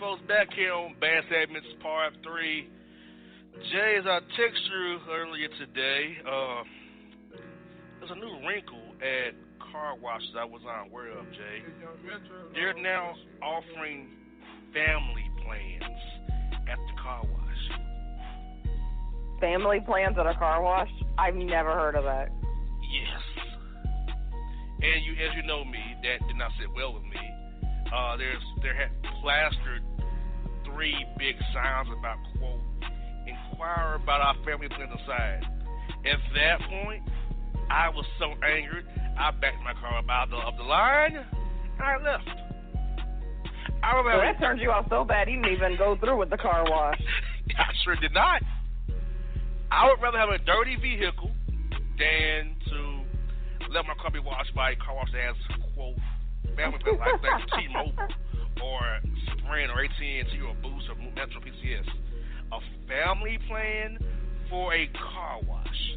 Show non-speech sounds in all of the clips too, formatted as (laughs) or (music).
Folks, back here on Bass Admins Part 3. Jae, as I text you earlier today, uh, there's a new wrinkle at car washes I was unaware of, Jae. They're now offering family plans at the car wash. Family plans at a car wash? I've never heard of that. Yes. And you, as you know me, that did not sit well with me. Uh, there's there had plastered three big signs about quote inquire about our family plan aside. At that point, I was so angered, I backed my car up out of the line and I left. I remember so that turned you off so bad you didn't even go through with the car wash. (laughs) I sure did not. I would rather have a dirty vehicle than to let my car be washed by a car wash that has quote family plan like, like T-Mobile or Sprint or AT&T or Boost or Metro PCS. A family plan for a car wash.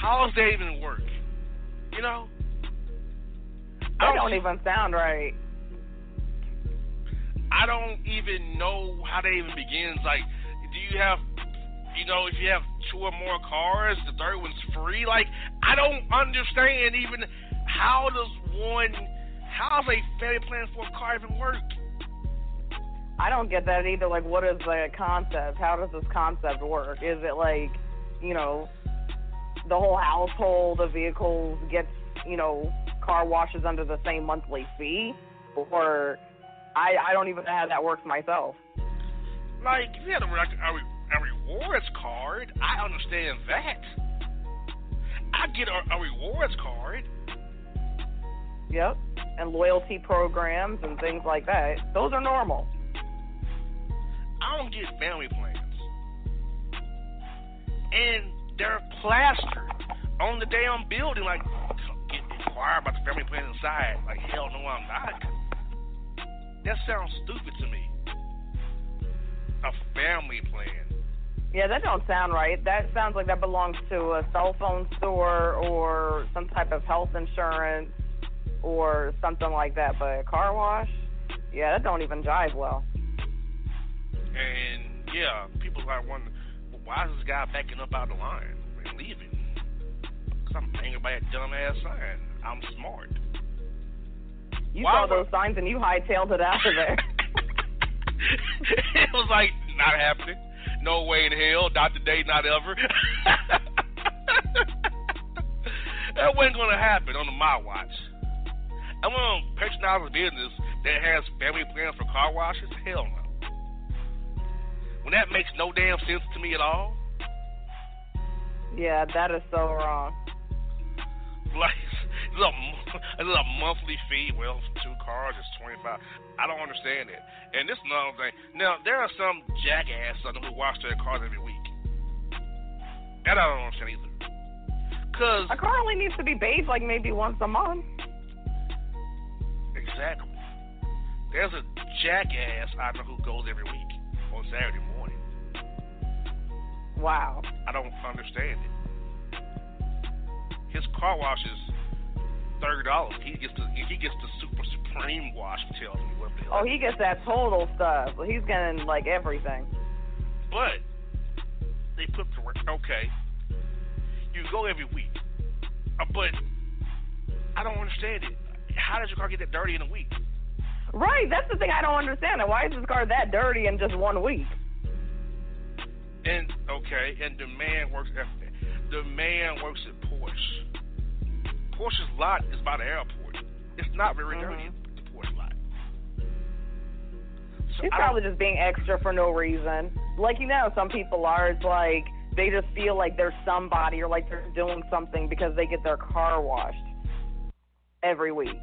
How does that even work? You know? That don't even sound right. I don't even know how that even begins. Like, do you have, you know, if you have two or more cars, the third one's free? Like, I don't understand even how does one, how does a family plan for a car even work? I don't get that either. Like, what is the concept? How does this concept work? Is it like, you know, the whole household of vehicles gets, you know, car washes under the same monthly fee? Or I I don't even know how that works myself. Like, if you had a, a, a rewards card, I understand that. I get a, a rewards card. Yep. And loyalty programs and things like that. Those are normal. I don't get family plans. And they're plastered on the damn building like get inquired about the family plan inside. Like hell no I'm not. That sounds stupid to me. A family plan. Yeah, that don't sound right. That sounds like that belongs to a cell phone store or some type of health insurance or something like that. But a car wash, yeah, that don't even jive well. And yeah, people are wondering, well, why is this guy backing up out of the line and leaving? Because I'm hanging by that dumbass sign. I'm smart. You Why saw those signs and you hightailed it out of there. (laughs) it was like not happening. No way in hell. Not today. Not ever. (laughs) that wasn't going to happen on my watch. I'm to patronize a business that has family plans for car washes. Hell no. When that makes no damn sense to me at all. yeah, that is so wrong. Like (laughs) it's a (laughs) it's a monthly fee. Well, for two cars it's twenty five. I don't understand it. And this is another thing. Now there are some jackass who wash their cars every week. That I don't understand either. Cause A car only needs to be bathed like maybe once a month. There's a jackass I know who goes every week on Saturday morning. Wow. I don't understand it. His car wash is thirty dollars. He gets the he gets the super supreme wash. Tells me what the hell. Oh, he gets that total stuff. He's getting like everything. But they put the work. Okay, you go every week, uh, but I don't understand it. How does your car get that dirty in a week? Right, that's the thing I don't understand. Why is this car that dirty in just one week? And okay, and the man works eh, at the man works at Porsche. Porsche's lot is by the airport. It's not very dirty. Mm-hmm. The Porsche lot. So He's I probably just being extra for no reason. Like you know, some people are. It's like they just feel like they're somebody or like they're doing something because they get their car washed every week.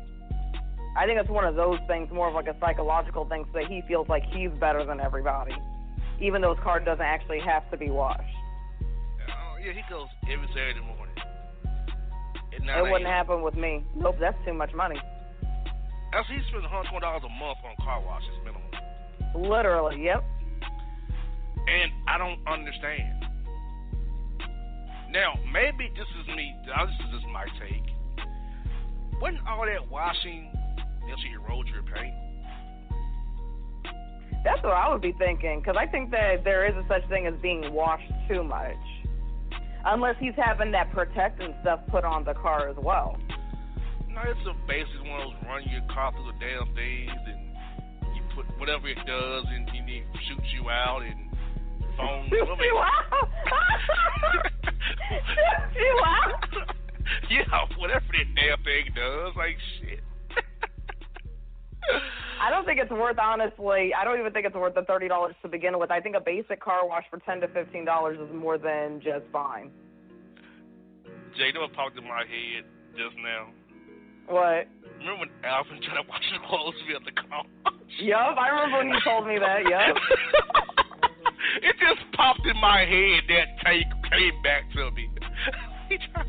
I think it's one of those things, more of like a psychological thing, so that he feels like he's better than everybody, even though his car doesn't actually have to be washed. Oh, yeah, he goes every Saturday morning. At 9 It wouldn't happen with me. Nope, that's too much money. That's he spends $120 a month on car washes minimum. Literally, yep. And I don't understand. Now, maybe this is me. This is just my take. Wasn't all that washing actually erode your paint? That's what I would be thinking, because I think that there is a such thing as being washed too much. Unless he's having that protectant stuff put on the car as well. No, it's a basic one of those run your car through the damn things and you put whatever it does and you need shoots you out and phone. (laughs) Shoot you out? (laughs) (laughs) Shoot you out? yeah, whatever that damn thing does, like shit. I don't think it's worth honestly. I don't even think it's worth the thirty dollars to begin with. I think a basic car wash for ten to fifteen dollars is more than just fine. Jae, you know what popped in my head just now? What? Remember when Alvin tried to wash his clothes via the car? Yup, I remember when you told me that. Yup. (laughs) it just popped in my head. That take came back to me. (laughs) he tried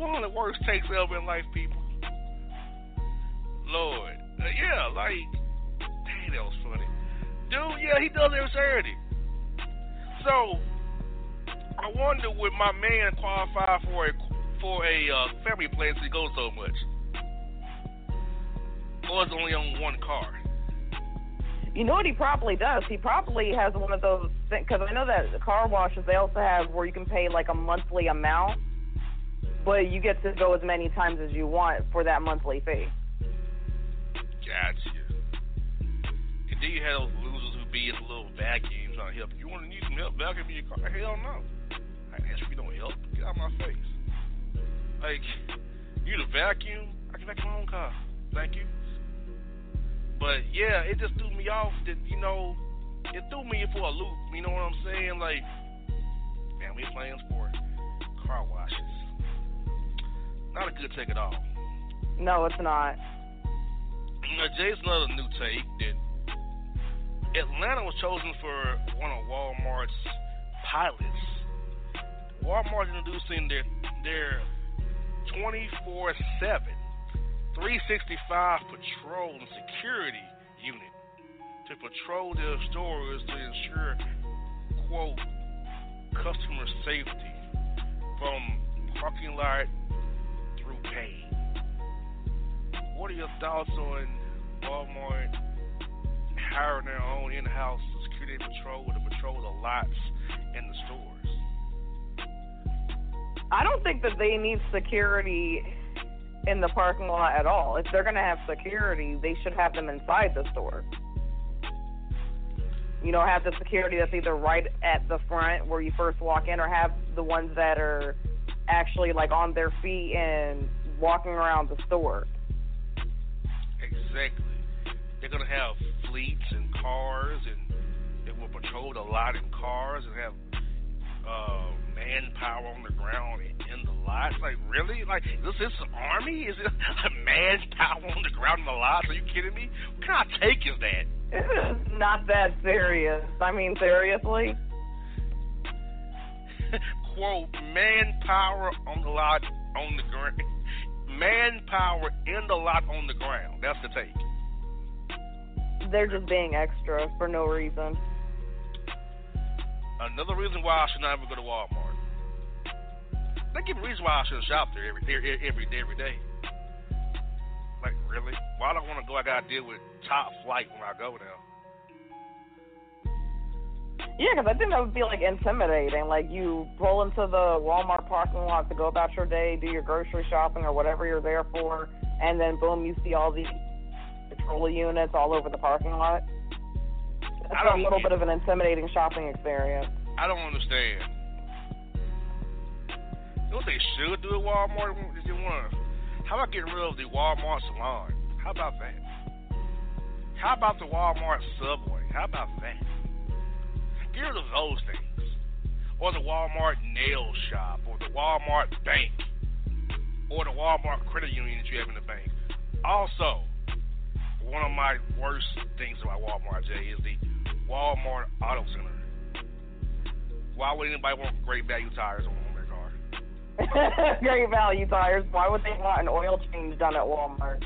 one of the worst takes ever in life, people. Lord, Uh, yeah, like, that was funny, dude. Yeah, he does every Saturday. So, I wonder would my man qualify for a for a uh, family plan he goes so much, or is only on one car? You know what he probably does? He probably has one of those because I know that car washes they also have where you can pay like a monthly amount, but you get to go as many times as you want for that monthly fee. Gotcha. And then you have those losers who be in a little vacuum trying to help. You want to need some help vacuuming your car? Hell no. I ask you don't help. Get out of my face. Like, you the vacuum? I can vacuum my own car. Thank you. But yeah, it just threw me off that, you know, it threw me for a loop. You know what I'm saying? Like, man, we playing sport. Car washes. Not a good take at all. No, it's not. Now, Jae's another new take that Atlanta was chosen for one of Walmart's pilots. Walmart introducing their their 24/7 365 patrol and security unit to patrol their stores to ensure, quote, customer safety from parking lot through. What are your thoughts on Walmart hiring their own in-house security patrol to patrol the lots and the stores? I don't think that they need security in the parking lot at all. If they're going to have security, they should have them inside the store. You know, have the security that's either right at the front where you first walk in, or have the ones that are actually like on their feet and walking around the store. Exactly. They're gonna have fleets and cars, and they will patrol the lot in cars and have uh, manpower on the ground in the lots. Like, really? Like, this is an army? Is it (laughs) a manpower on the ground in the lots? Are you kidding me? What kind of take is that? It's (laughs) not that serious. I mean, seriously. (laughs) Quote, manpower on the lot on the ground. Manpower in the lot on the ground. That's the take. They're just being extra for no reason. Another reason why I should not ever go to Walmart. They give a reason why I should shop there every every every day, every day. Like really? Why do I want to go? I gotta deal with top flight when I go now. Yeah, because I think that would be like intimidating. Like you roll into the Walmart parking lot to go about your day, do your grocery shopping or whatever you're there for, and then boom, you see all these patrol units all over the parking lot. It's I don't a little bit of an intimidating shopping experience. I don't understand. You know what they should do at Walmart? Is they want how about getting rid of the Walmart salon? How about that? How about the Walmart subway? How about that? Rid of those things. Or the Walmart nail shop, or the Walmart bank, or the Walmart credit union that you have in the bank. Also, one of my worst things about Walmart, Jae, is the Walmart Auto Center. Why would anybody want great value tires on their car? (laughs) Great value tires. Why would they want an oil change done at Walmart?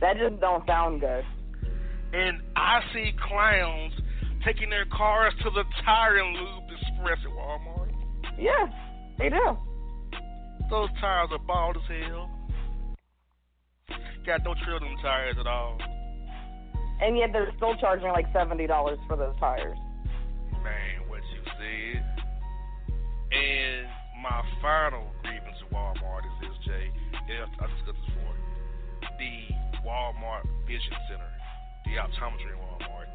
That just don't sound good. And I see clowns taking their cars to the Tire and Lube Express at Walmart. Yeah, they do. Those tires are bald as hell. Got no trail in them tires at all. And yet they're still charging like seventy dollars for those tires. Man, what you said. And my final grievance at Walmart is this, Jae. I discussed this before. The Walmart Vision Center, the optometry in Walmart.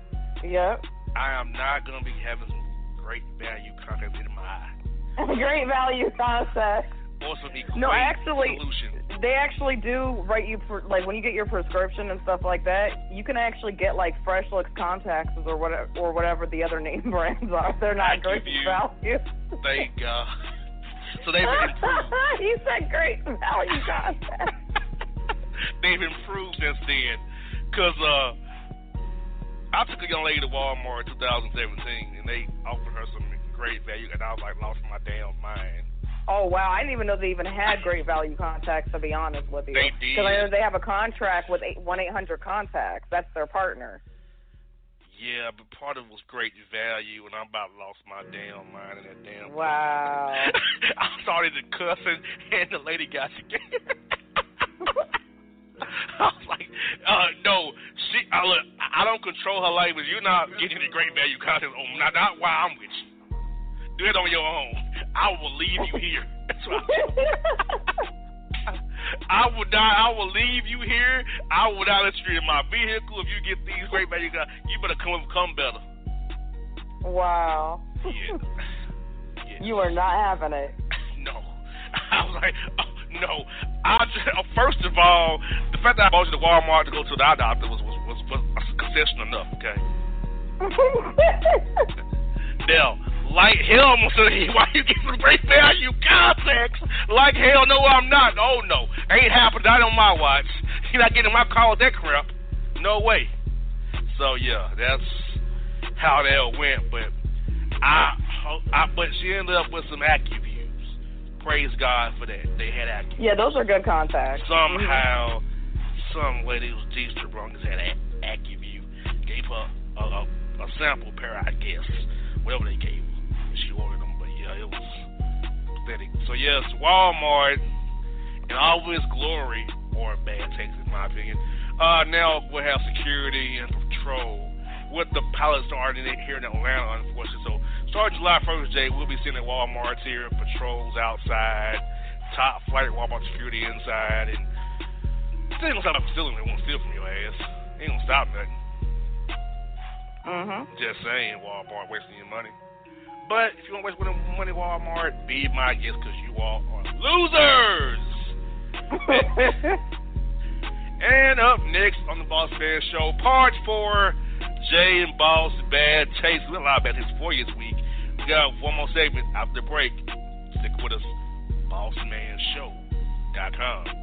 Yep. I am not gonna be having some great value contacts in my eye. (laughs) Great value concept. Or some equate No, actually, solution. they actually do write you for like when you get your prescription and stuff like that. You can actually get like Fresh Looks contacts or whatever or whatever the other name (laughs) brands are. They're I not great give you- value. Thank God. So they've (laughs) improved. you said great value concept. they've improved since then. Cause uh, I took a young lady to Walmart in 2017, and they offered her some great value, and I was like lost my damn mind. Oh wow, I didn't even know they even had great value contacts. To be honest with you, They did. because I know they have a contract with one eight hundred contacts. That's their partner. Yeah, but part of it was great value, and I about lost my damn mind in that damn. Wow. (laughs) I started to cussing, and the lady got scared. (laughs) (laughs) I was like, uh, no, she. I, look, I don't control her language. You're not getting the great value content on. Not, not while I'm with you. Do it on your own. I will leave you here. (laughs) That's what I (laughs) I will not. I will leave you here. I will not let you in my vehicle if you get these great value. You better come come better. Wow. Yeah. yeah. You are not having it. No. I was like, oh, (laughs) no. I just, uh, first of all, the fact that I bought you to Walmart to go to the eye doctor was was was, was concession enough. Okay. (laughs) now, like hell, say, (laughs) why you giving great value contacts? Like hell, no, I'm not. Oh no, ain't happened. Not on my watch. You're not getting my call with that crap. No way. So yeah, that's how that went. But I, I, but she ended up with some Acuvues. Praise God for that. They had Acuvues. Yeah, those are good contacts. Somehow, some lady was G-Strip just had Acuvue. Gave her a, a, a sample pair, I guess. Whatever they gave her. she ordered them. But yeah, it was pathetic. So yes, Walmart in all of its glory, or bad taste in my opinion, uh, now will have security and patrol. With the pilot starting here in Atlanta, unfortunately. So starting July 1st, Jae, we'll be seeing the Walmarts here, patrols outside, top flight Walmart security inside, and they ain't gonna stop stealing. They won't steal from your ass. Ain't gonna stop nothing. Mhm. Just saying, Walmart wasting your money. But if you want to waste money at Walmart, be my guest because you all are losers. (laughs) and up next on the Bossman Show, part four, Jae and Boss Bad Takes. We got a lot of bad taste for you this week. We got one more segment after the break. Stick with us, BossManShow.com.